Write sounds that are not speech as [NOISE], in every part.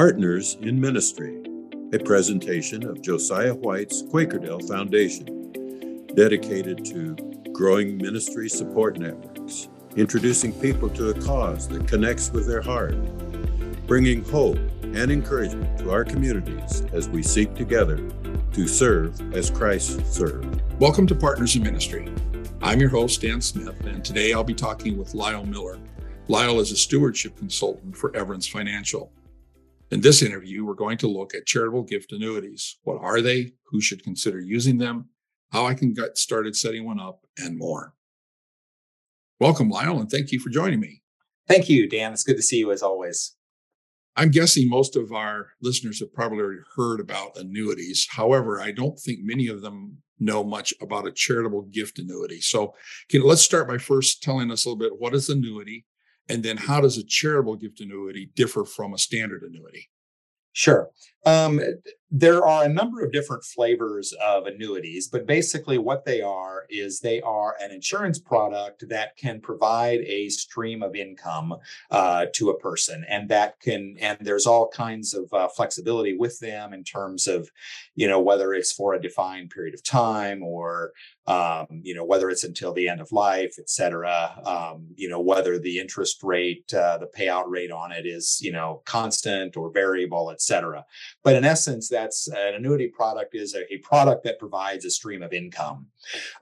Partners in Ministry, a presentation of Josiah White's Quakerdale Foundation, dedicated to growing ministry support networks, introducing people to a cause that connects with their heart, bringing hope and encouragement to our communities as we seek together to serve as Christ served. Welcome to Partners in Ministry. I'm your host, Dan Smith, and today I'll be talking with Lyle Miller. Lyle is a stewardship consultant for Everence Financial. In this interview, we're going to look at charitable gift annuities. What are they? Who should consider using them? How I can get started setting one up, and more. Welcome, Lyle, and thank you for joining me. Thank you, Dan. It's good to see you as always. I'm guessing most of our listeners have probably already heard about annuities. However, I don't think many of them know much about a charitable gift annuity. So, can, let's start by first telling us a little bit what is annuity and then how does a charitable gift annuity differ from a standard annuity? Sure. Um, there are a number of different flavors of annuities, but basically, what they are is they are an insurance product that can provide a stream of income uh, to a person, and that can and there's all kinds of uh, flexibility with them in terms of, you know, whether it's for a defined period of time or um, you know whether it's until the end of life, et cetera. Um, you know whether the interest rate, uh, the payout rate on it is you know constant or variable, et cetera. But in essence, that's an annuity product is a, a product that provides a stream of income.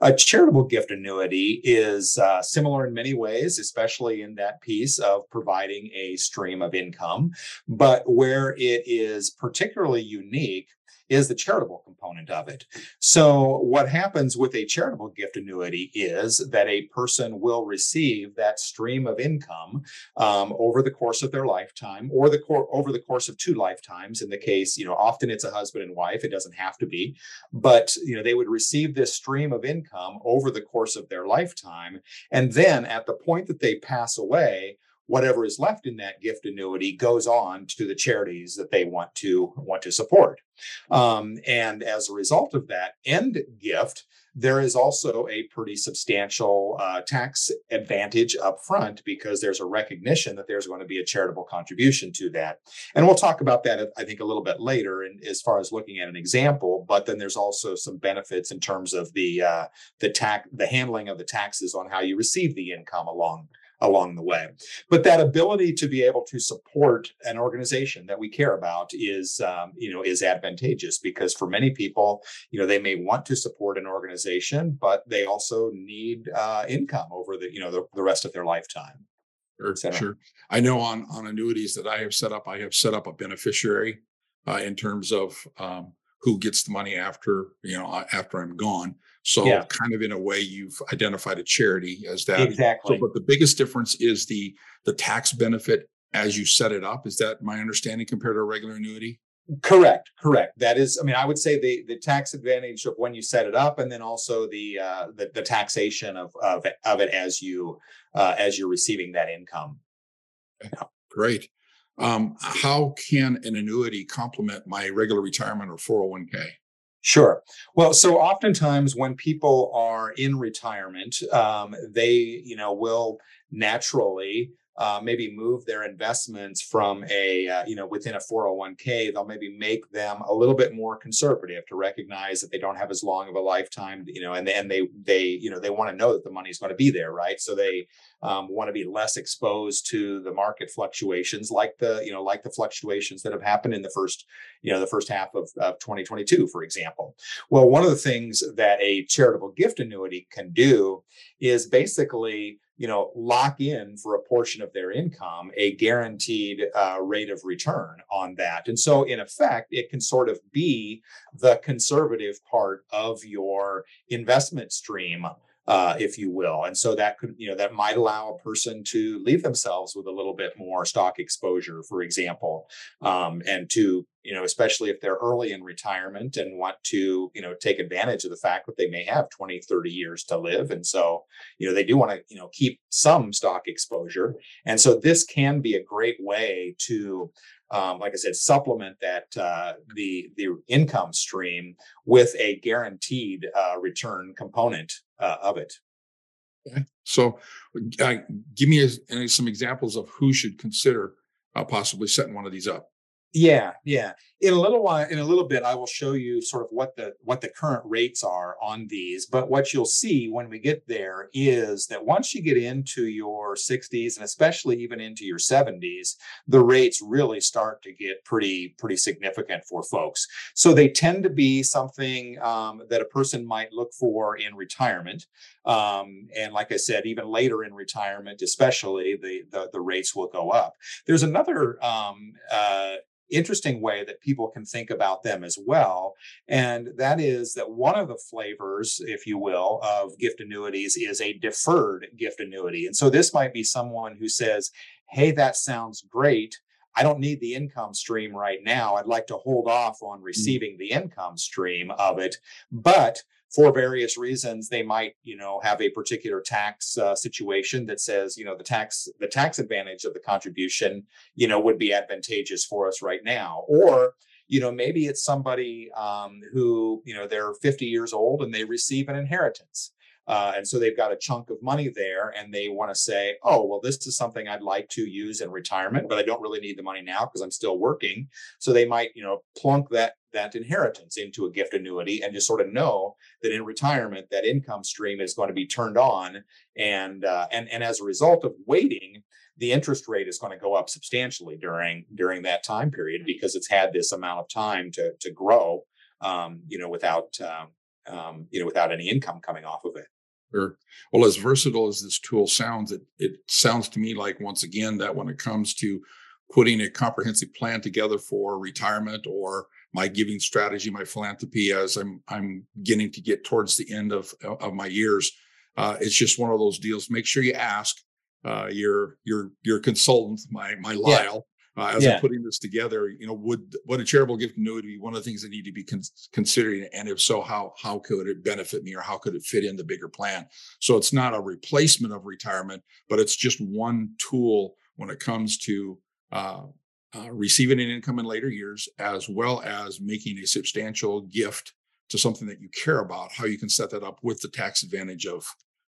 A charitable gift annuity is uh, similar in many ways, especially in that piece of providing a stream of income. But where it is particularly unique is the charitable component of it. So, what happens with a charitable gift annuity is that a person will receive that stream of income um, over the course of their lifetime, or the cor- over the course of two lifetimes. In the case, you know, often it's a husband and wife. It doesn't have to be, but you know, they would receive this stream of income over the course of their lifetime, and then at the point that they pass away whatever is left in that gift annuity goes on to the charities that they want to want to support. Um, and as a result of that end gift, there is also a pretty substantial uh, tax advantage up front because there's a recognition that there's going to be a charitable contribution to that. And we'll talk about that, I think, a little bit later in, as far as looking at an example. But then there's also some benefits in terms of the uh, the tax, the handling of the taxes on how you receive the income along along the way. But that ability to be able to support an organization that we care about is, um, you know, is advantageous because for many people, you know, they may want to support an organization, but they also need uh, income over the, you know, the, the rest of their lifetime. Sure, sure. I know on on annuities that I have set up, I have set up a beneficiary uh, in terms of um, who gets the money after you know after I'm gone. So yeah. kind of in a way, you've identified a charity as that. Exactly. So, but the biggest difference is the the tax benefit as you set it up. Is that my understanding compared to a regular annuity? Correct, correct. That is, I mean, I would say the the tax advantage of when you set it up, and then also the uh, the, the taxation of of it, of it as you uh, as you're receiving that income. Yeah. Great. Um, how can an annuity complement my regular retirement or 401k? Sure. Well, so oftentimes when people are in retirement, um, they, you know, will naturally uh, maybe move their investments from a uh, you know within a 401k they'll maybe make them a little bit more conservative to recognize that they don't have as long of a lifetime you know and then they they you know they want to know that the money is going to be there right? So they um, want to be less exposed to the market fluctuations like the you know like the fluctuations that have happened in the first you know the first half of, of 2022 for example. Well one of the things that a charitable gift annuity can do is basically you know, lock in for a portion of their income a guaranteed uh, rate of return on that. And so, in effect, it can sort of be the conservative part of your investment stream uh, if you will. And so that could, you know, that might allow a person to leave themselves with a little bit more stock exposure, for example, um, and to, you know, especially if they're early in retirement and want to, you know, take advantage of the fact that they may have 20, 30 years to live. And so, you know, they do want to, you know, keep some stock exposure. And so this can be a great way to um, like I said, supplement that uh, the the income stream with a guaranteed uh, return component uh, of it. Okay. So, uh, give me a, some examples of who should consider uh, possibly setting one of these up. Yeah, yeah. In a little while, in a little bit, I will show you sort of what the what the current rates are on these. But what you'll see when we get there is that once you get into your 60s and especially even into your 70s, the rates really start to get pretty pretty significant for folks. So they tend to be something um, that a person might look for in retirement. Um, and like I said, even later in retirement, especially the the, the rates will go up. There's another um, uh, interesting way that people can think about them as well. And that is that one of the flavors, if you will, of gift annuities is a deferred gift annuity. And so this might be someone who says, Hey, that sounds great. I don't need the income stream right now. I'd like to hold off on mm. receiving the income stream of it. But for various reasons they might you know have a particular tax uh, situation that says you know the tax the tax advantage of the contribution you know would be advantageous for us right now. Or you know maybe it's somebody um, who you know they're 50 years old and they receive an inheritance uh, and so they've got a chunk of money there and they want to say, oh, well, this is something I'd like to use in retirement, but I don't really need the money now because I'm still working. So they might, you know, plunk that that inheritance into a gift annuity and just sort of know that in retirement that income stream is going to be turned on and uh, and and as a result of waiting the interest rate is going to go up substantially during during that time period because it's had this amount of time to to grow um, you know without um, um, you know without any income coming off of it Sure. Well, as versatile as this tool sounds, it, it sounds to me like once again that when it comes to putting a comprehensive plan together for retirement or my giving strategy, my philanthropy, as I'm I'm getting to get towards the end of of my years, uh, it's just one of those deals. Make sure you ask uh, your your your consultant, my my Lyle, uh, as yeah. I'm putting this together, you know, would what a charitable gift annuity be one of the things that need to be con- considering? And if so, how how could it benefit me, or how could it fit in the bigger plan? So it's not a replacement of retirement, but it's just one tool when it comes to uh, uh, receiving an income in later years, as well as making a substantial gift to something that you care about. How you can set that up with the tax advantage of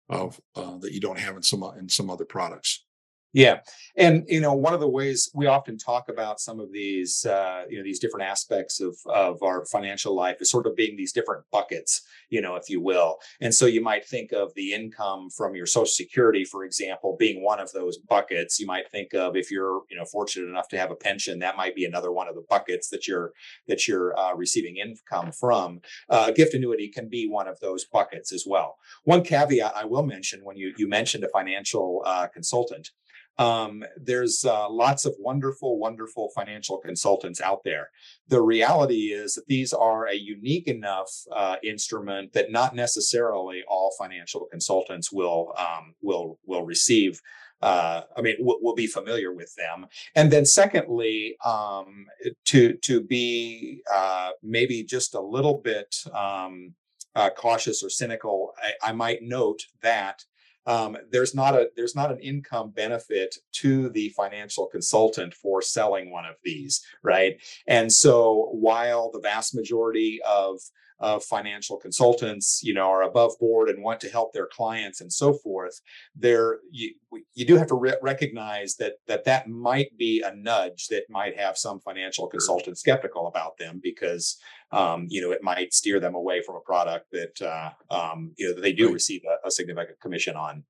of uh, that you don't have in some in some other products. Yeah, and you know, one of the ways we often talk about some of these, uh, you know, these different aspects of of our financial life is sort of being these different buckets, you know, if you will. And so you might think of the income from your Social Security, for example, being one of those buckets. You might think of if you're, you know, fortunate enough to have a pension, that might be another one of the buckets that you're that you're uh, receiving income from. Uh, gift annuity can be one of those buckets as well. One caveat I will mention when you you mentioned a financial uh, consultant um, there's uh, lots of wonderful, wonderful financial consultants out there. The reality is that these are a unique enough uh, instrument that not necessarily all financial consultants will um, will will receive. Uh, I mean, we'll, we'll, be familiar with them. And then, secondly, um, to to be uh, maybe just a little bit um, uh, cautious or cynical, I, I might note that um, there's not a there's not an income benefit to the financial consultant for selling one of these, right? And so while the vast majority of of financial consultants, you know, are above board and want to help their clients and so forth, there you, you do have to re- recognize that that that might be a nudge that might have some financial consultants skeptical about them because um, you know it might steer them away from a product that uh, um, you know that they do receive a, a significant commission on.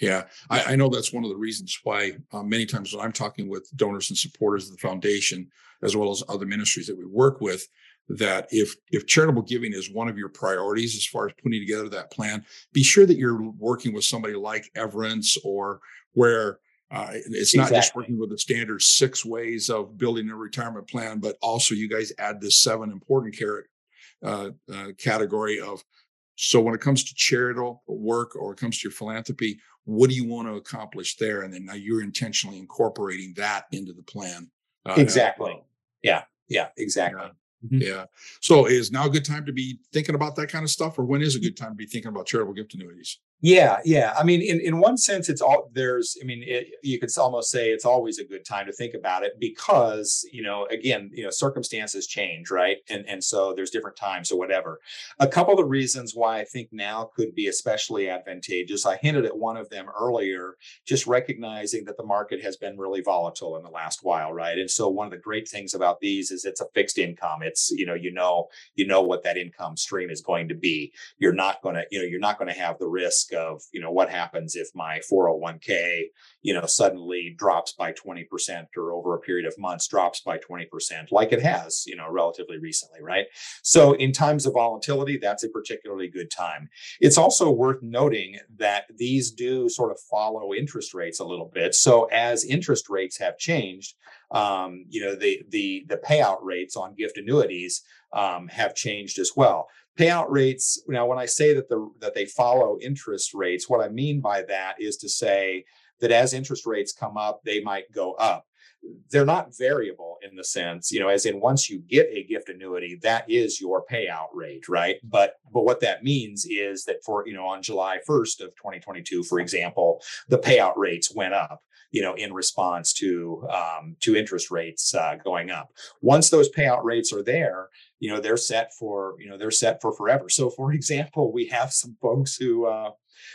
Yeah, I, I, know that's one of the reasons why uh, many times when I'm talking with donors and supporters of the foundation, as well as other ministries that we work with, that if if charitable giving is one of your priorities as far as putting together that plan, be sure that you're working with somebody like Everence or where uh, it's not just working with the standard six ways of building a retirement plan, but also you guys add this seven important carrot uh, uh, category of. So when it comes to charitable work or it comes to your philanthropy, what do you want to accomplish there? And then now you're intentionally incorporating that into the plan. Uh, exactly. Yeah. Yeah. Exactly. Yeah. Mm-hmm. Yeah. So is now a good time to be thinking about that kind of stuff, or when is a good time to be thinking about charitable gift annuities? Yeah, yeah. I mean, in, in one sense, it's all there's, I mean, it, you could almost say it's always a good time to think about it because, you know, again, you know, circumstances change, right? And, and so there's different times or whatever. A couple of the reasons why I think now could be especially advantageous, I hinted at one of them earlier, just recognizing that the market has been really volatile in the last while, right? And so one of the great things about these is it's a fixed income. It's, you know, you know, you know what that income stream is going to be. You're not going to, you know, you're not going to have the risk of you know what happens if my 401k you know suddenly drops by 20% or over a period of months drops by 20% like it has you know relatively recently right? So in times of volatility that's a particularly good time. It's also worth noting that these do sort of follow interest rates a little bit. So as interest rates have changed um, you know the the the payout rates on gift annuities um, have changed as well payout rates now when i say that the that they follow interest rates what i mean by that is to say that as interest rates come up they might go up. They're not variable in the sense you know as in once you get a gift annuity that is your payout rate right? But but what that means is that for you know on july 1st of 2022 for example the payout rates went up you know in response to um, to interest rates uh, going up. Once those payout rates are there you know they're set for you know they're set for forever. So for [LAUGHS] example we have some folks who uh,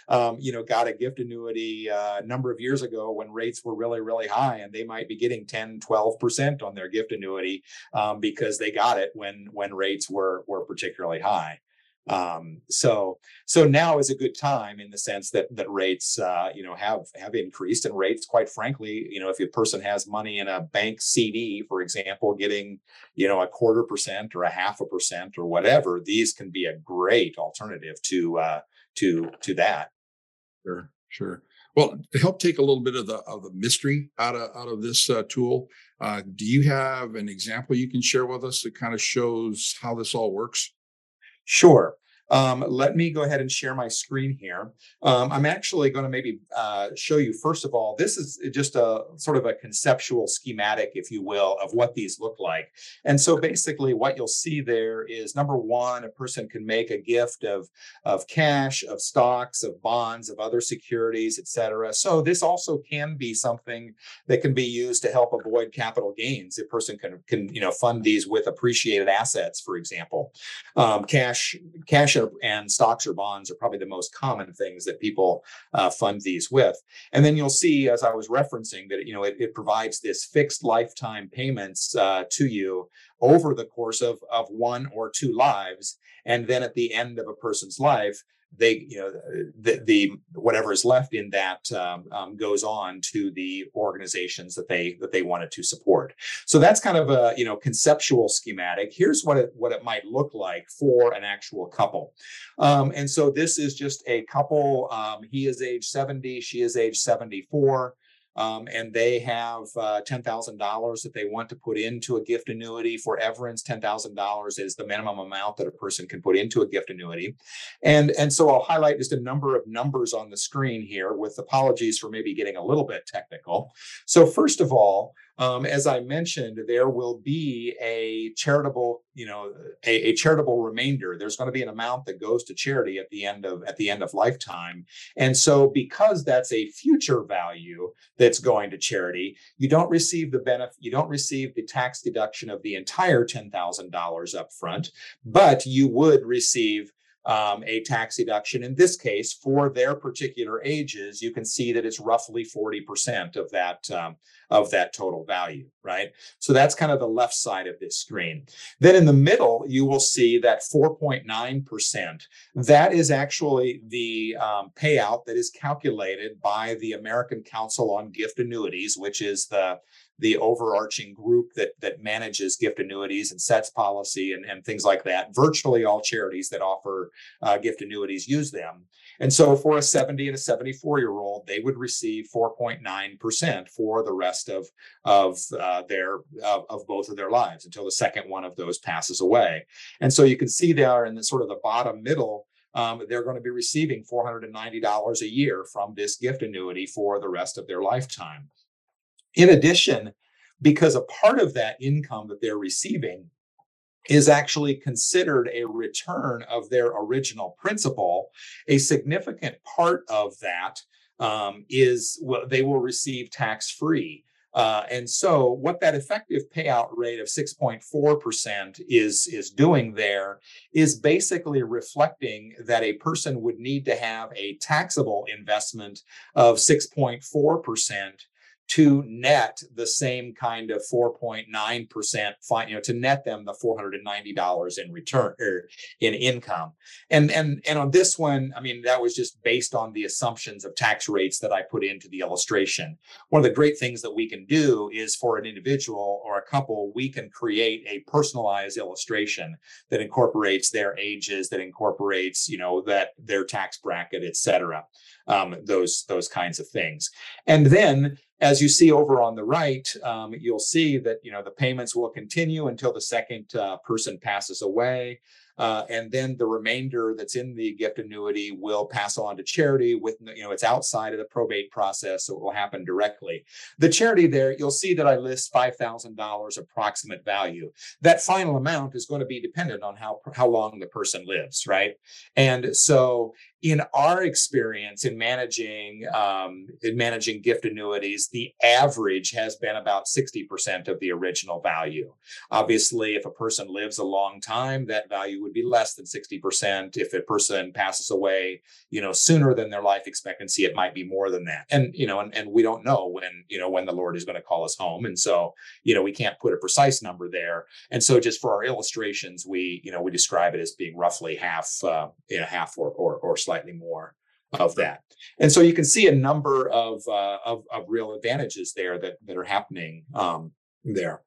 um, you know got a gift annuity uh, a number of years ago when rates were really really high and they might be getting 10 12% on their gift annuity um, because they got it when when rates were were particularly high um, so so now is a good time in the sense that that rates uh, you know have have increased and rates quite frankly you know if a person has money in a bank CD for example getting you know a quarter percent or a half a percent or whatever these can be a great alternative to uh, to to that. Sure, sure. Well, to help take a little bit of the of the mystery out of out of this uh, tool, uh, do you have an example you can share with us that kind of shows how this all works? Sure. Um, let me go ahead and share my screen here. Um, I'm actually going to maybe uh, show you, first of all, this is just a sort of a conceptual schematic, if you will, of what these look like. And so basically what you'll see there is number one, a person can make a gift of, of cash, of stocks, of bonds, of other securities, et cetera. So this also can be something that can be used to help avoid capital gains. A person can, can you know, fund these with appreciated assets, for example. Um, cash, and stocks or bonds are probably the most common things that people uh, fund these with. And then you'll see, as I was referencing, that you know it, it provides this fixed lifetime payments uh, to you over the course of of one or two lives, and then at the end of a person's life, they you know the, the whatever is left in that um, um, goes on to the organizations that they that they wanted to support. So that's kind of a you know conceptual schematic. Here's what it what it might look like for an actual couple. Um, and so this is just a couple um, he is age 70 she is age 74 um, and they have uh, $10,000 that they want to put into a gift annuity for Everence. $10,000 is the minimum amount that a person can put into a gift annuity. And, and so I'll highlight just a number of numbers on the screen here with apologies for maybe getting a little bit technical. So first of all, um, as I mentioned, there will be a charitable, you know, a, a, charitable remainder. There's going to be an amount that goes to charity at the end of at the end of lifetime, and so because that's a future value that's going to charity, you don't receive the benefit. You don't receive the tax deduction of the entire ten thousand dollars up front, but you would receive um, a tax deduction. In this case, for their particular ages, you can see that it's roughly 40% of that um, of that total value, right? So that's kind of the left side of this screen. Then in the middle, you will see that 4.9%. That is actually the um, payout that is calculated by the American Council on Gift Annuities, which is the the overarching group that that manages gift annuities and sets policy and, and things like that. Virtually all charities that offer uh, gift annuities use them. And so for a 70 and a 74 year old, they would receive 4.9% for the rest of, of uh, their of, of both of their lives until the second one of those passes away. And so you can see there in the sort of the bottom middle um, they're going to be receiving $490 a year from this gift annuity for the rest of their lifetime. In addition, because a part of that income that they're receiving is actually considered a return of their original principal. A significant part of that um, is they will receive tax free. Uh, and so, what that effective payout rate of 6.4% is, is doing there is basically reflecting that a person would need to have a taxable investment of 6.4% to net the same kind of 4.9% fine, you know, to net them the $490 in return or in income. And and and on this one, I mean, that was just based on the assumptions of tax rates that I put into the illustration. One of the great things that we can do is for an individual or a couple, we can create a personalized illustration that incorporates their ages, that incorporates, you know, that their tax bracket, et cetera. Um, those those kinds of things. And then as you see over on the right, um, you'll see that you know the payments will continue until the second uh, person passes away. Uh, and then the remainder that's in the gift annuity will pass on to charity with you know it's outside of the probate process so it will happen directly. The charity there you'll see that i list $5000 approximate value. That final amount is going to be dependent on how how long the person lives right? And so in our experience in managing um, in managing gift annuities, the average has been about 60% of the original value. Obviously, if a person lives a long time, that value would be less than 60%. If a person passes away, you know, sooner than their life expectancy, it might be more than that. And you know, and, and we don't know when, you know, when the Lord is going to call us home. And so, you know, we can't put a precise number there. And so just for our illustrations, we, you know, we describe it as being roughly half, uh, you know, half or or, or slightly slightly more of that. And so you can see a number of, uh, of, of, real advantages there that, that are happening um, there.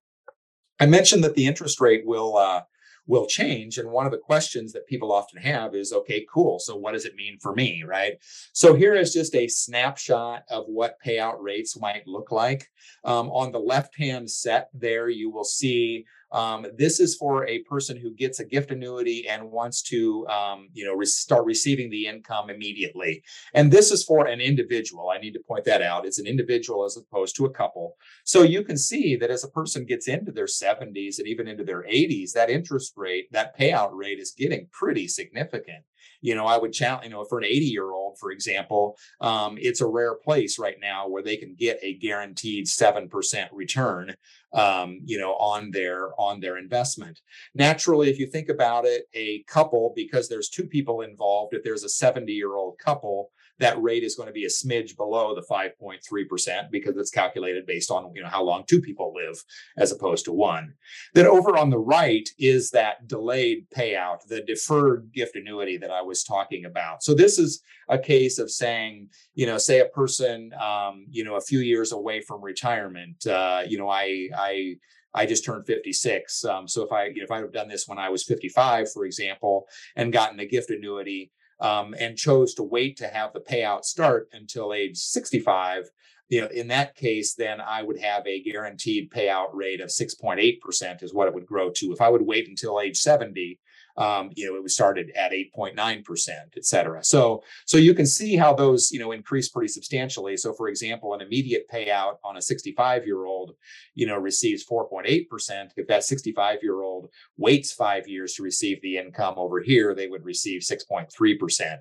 I mentioned that the interest rate will uh, will change. And one of the questions that people often have is, okay, cool. So what does it mean for me, right? So here is just a snapshot of what payout rates might look like. Um, on the left hand set there, you will see um, this is for a person who gets a gift annuity and wants to, um, you know, re- start receiving the income immediately. And this is for an individual. I need to point that out. It's an individual as opposed to a couple. So you can see that as a person gets into their 70s and even into their 80s, that interest rate, that payout rate is getting pretty significant you know, I would challenge, you know, for an 80 year old, for example, um, it's a rare place right now where they can get a guaranteed 7% return, um, you know, on their, on their investment. Naturally, if you think about it, a couple, because there's two people involved, if there's a 70 year old couple, that rate is going to be a smidge below the 5.3% because it's calculated based on you know how long two people live as opposed to one. Then over on the right is that delayed payout, the deferred gift annuity that I was talking about. So this is a case of saying, you know, say a person, um, you know, a few years away from retirement, uh, you know, I, I, I just turned 56. Um, so if I, you know, if I have done this when I was 55, for example, and gotten a gift annuity, um, and chose to wait to have the payout start until age 65, you know, in that case, then I would have a guaranteed payout rate of 6.8% is what it would grow to. If I would wait until age 70, um, you know, it was started at 8.9%, et cetera. So, so you can see how those, you know, increase pretty substantially. So for example, an immediate payout on a 65 year old, you know, receives 4.8%. If that 65 year old waits five years to receive the income over here, they would receive 6.3%.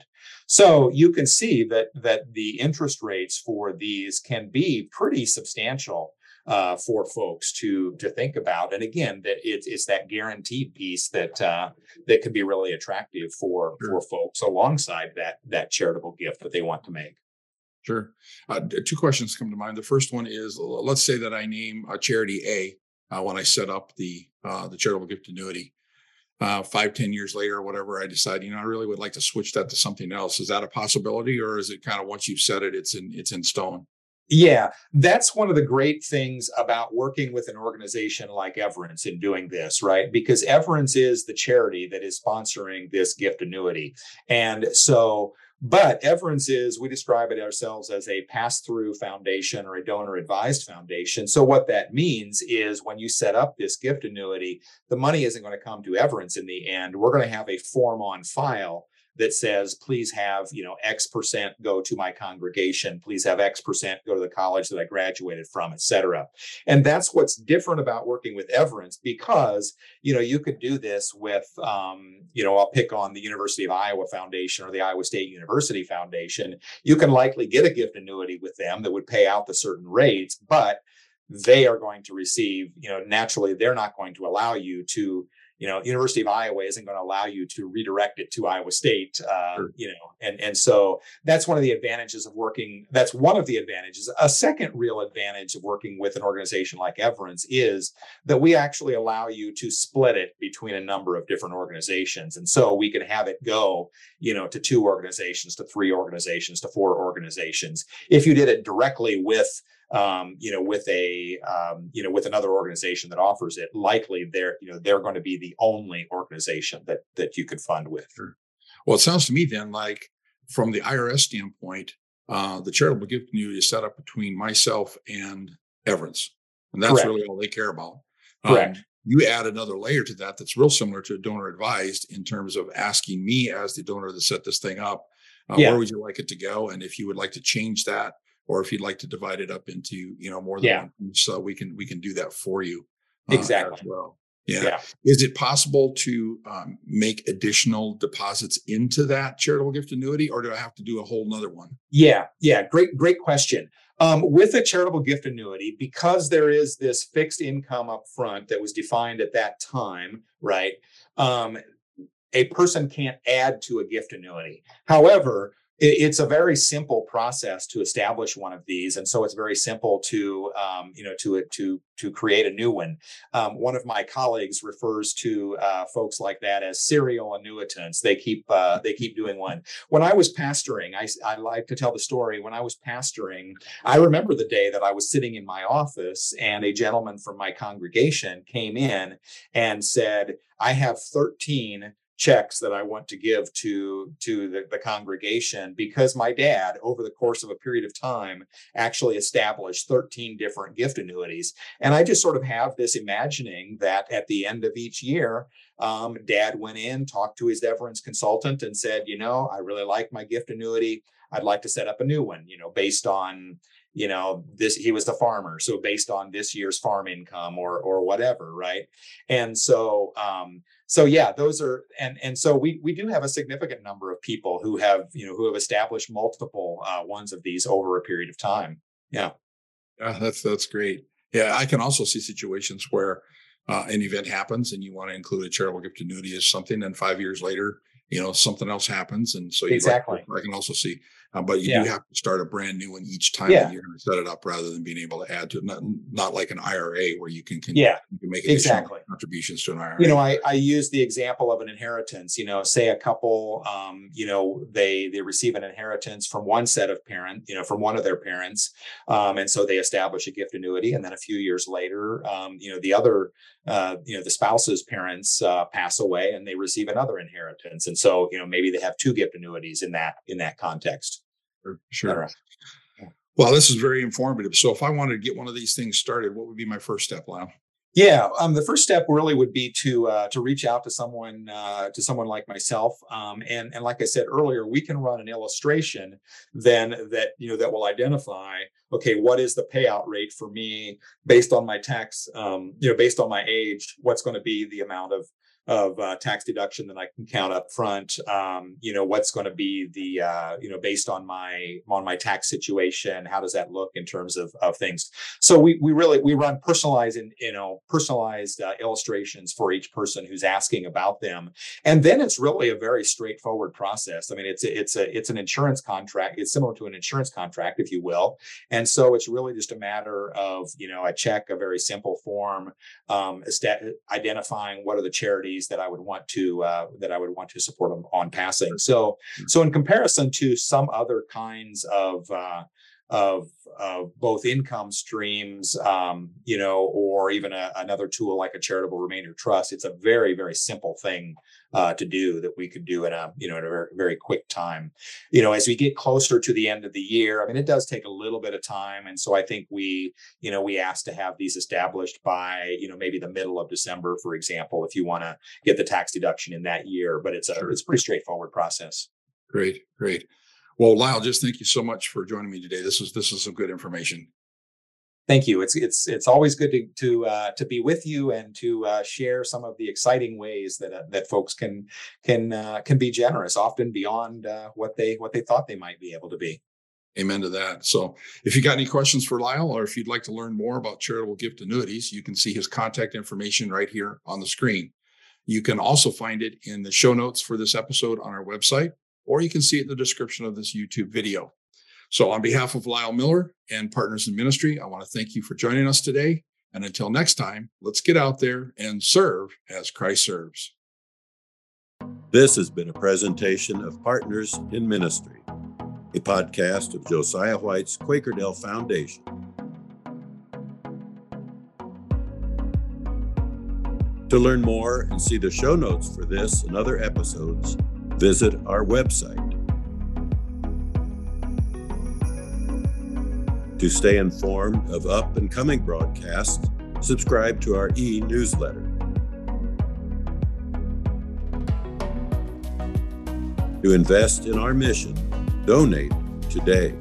So you can see that, that the interest rates for these can be pretty substantial uh, for folks to to think about. And again, that it's it's that guaranteed piece that uh, that can be really attractive for sure. for folks alongside that that charitable gift that they want to make. Sure. Uh, two questions come to mind. The first one is: Let's say that I name a charity A uh, when I set up the uh, the charitable gift annuity. Uh, five, ten years later, or whatever, I decide, you know, I really would like to switch that to something else. Is that a possibility, or is it kind of once you've said it, it's in it's in stone? Yeah, that's one of the great things about working with an organization like Everence in doing this, right? Because Everence is the charity that is sponsoring this gift annuity. And so, but Everence is, we describe it ourselves as a pass through foundation or a donor advised foundation. So, what that means is when you set up this gift annuity, the money isn't going to come to Everence in the end. We're going to have a form on file that says, please have, you know, X percent go to my congregation, please have X percent go to the college that I graduated from, et cetera. And that's what's different about working with Everence because, you know, you could do this with, um, you know, I'll pick on the University of Iowa Foundation or the Iowa State University Foundation. You can likely get a gift annuity with them that would pay out the certain rates, but they are going to receive, you know, naturally, they're not going to allow you to you know, University of Iowa isn't going to allow you to redirect it to Iowa State, uh, sure. you know, and and so that's one of the advantages of working. That's one of the advantages. A second real advantage of working with an organization like Everence is that we actually allow you to split it between a number of different organizations, and so we can have it go, you know, to two organizations, to three organizations, to four organizations. If you did it directly with um, you know, with a, um, you know, with another organization that offers it, likely they're, you know, they're going to be the only organization that that you could fund with. Sure. Well, it sounds to me then like from the IRS standpoint, uh, the charitable gift annuity is set up between myself and Everence, and that's Correct. really all they care about. Um, Correct. You add another layer to that that's real similar to a donor advised in terms of asking me as the donor to set this thing up, uh, yeah. where would you like it to go, and if you would like to change that or if you'd like to divide it up into you know more than yeah. one so we can we can do that for you uh, exactly well yeah. yeah. is it possible to um, make additional deposits into that charitable gift annuity or do i have to do a whole nother one yeah yeah great great question um, with a charitable gift annuity because there is this fixed income up front that was defined at that time right um, a person can't add to a gift annuity however it's a very simple process to establish one of these, and so it's very simple to um, you know to to to create a new one. Um, one of my colleagues refers to uh, folks like that as serial annuitants. They keep uh, they keep doing one. When I was pastoring, I, I like to tell the story. When I was pastoring, I remember the day that I was sitting in my office and a gentleman from my congregation came in and said, "I have 13 checks that I want to give to to the, the, congregation because my dad, over the course of a period of time, actually established 13 different gift annuities. And I just sort of have this imagining that at the end of each year, um, dad went in, talked to his Everence consultant, and said, you know, I really like my gift annuity. I'd like to set up a new one, you know, based on you know this he was the farmer so based on this year's farm income or or whatever right? And so um so yeah those are and and so we we do have a significant number of people who have you know who have established multiple uh, ones of these over a period of time. Yeah. Yeah that's that's great. Yeah i can also see situations where uh, an event happens and you want to include a charitable gift annuity as something and five years later you know something else happens and so exactly like, i can also see uh, but you yeah. do have to start a brand new one each time yeah. that you're going to set it up rather than being able to add to it not, not like an ira where you can, can yeah you can make exactly contributions to an ira you know i i use the example of an inheritance you know say a couple um you know they they receive an inheritance from one set of parent you know from one of their parents um and so they establish a gift annuity and then a few years later um you know the other uh, you know the spouse's parents uh, pass away and they receive another inheritance and so you know maybe they have two gift annuities in that in that context sure. well this is very informative. So if i wanted to get one of these things started what would be my first step lyle? Yeah, um, the first step really would be to uh, to reach out to someone uh, to someone like myself, um, and and like I said earlier, we can run an illustration then that you know that will identify okay what is the payout rate for me based on my tax um, you know based on my age what's going to be the amount of of uh, tax deduction that I can count up front. Um, you know, what's going to be the uh, you know based on my on my tax situation? How does that look in terms of of things? So we we really we run personalized and you know personalized uh, illustrations for each person who's asking about them, and then it's really a very straightforward process. I mean, it's it's a it's an insurance contract. It's similar to an insurance contract, if you will, and so it's really just a matter of you know I check a very simple form, um, identifying what are the charities that I would want to uh, that I would want to support them on passing. So so in comparison to some other kinds of uh, of of both income streams, um, you know, or even a, another tool like a charitable remainder trust. It's a very, very simple thing uh, to do that we could do in a, you know, in a very, very quick time. You know, as we get closer to the end of the year, I mean, it does take a little bit of time, and so I think we, you know, we ask to have these established by, you know, maybe the middle of December, for example, if you want to get the tax deduction in that year. But it's a, sure. it's a pretty straightforward process. Great, great. Well, Lyle, just thank you so much for joining me today. This is this is some good information. Thank you. It's it's it's always good to to uh, to be with you and to uh, share some of the exciting ways that uh, that folks can can uh, can be generous, often beyond uh, what they what they thought they might be able to be. Amen to that. So, if you got any questions for Lyle, or if you'd like to learn more about charitable gift annuities, you can see his contact information right here on the screen. You can also find it in the show notes for this episode on our website, or you can see it in the description of this YouTube video. So, on behalf of Lyle Miller and Partners in Ministry, I want to thank you for joining us today. And until next time, let's get out there and serve as Christ serves. This has been a presentation of Partners in Ministry, a podcast of Josiah White's Quakerdale Foundation. To learn more and see the show notes for this and other episodes, visit our website. To stay informed of up and coming broadcasts, subscribe to our e newsletter. To invest in our mission, donate today.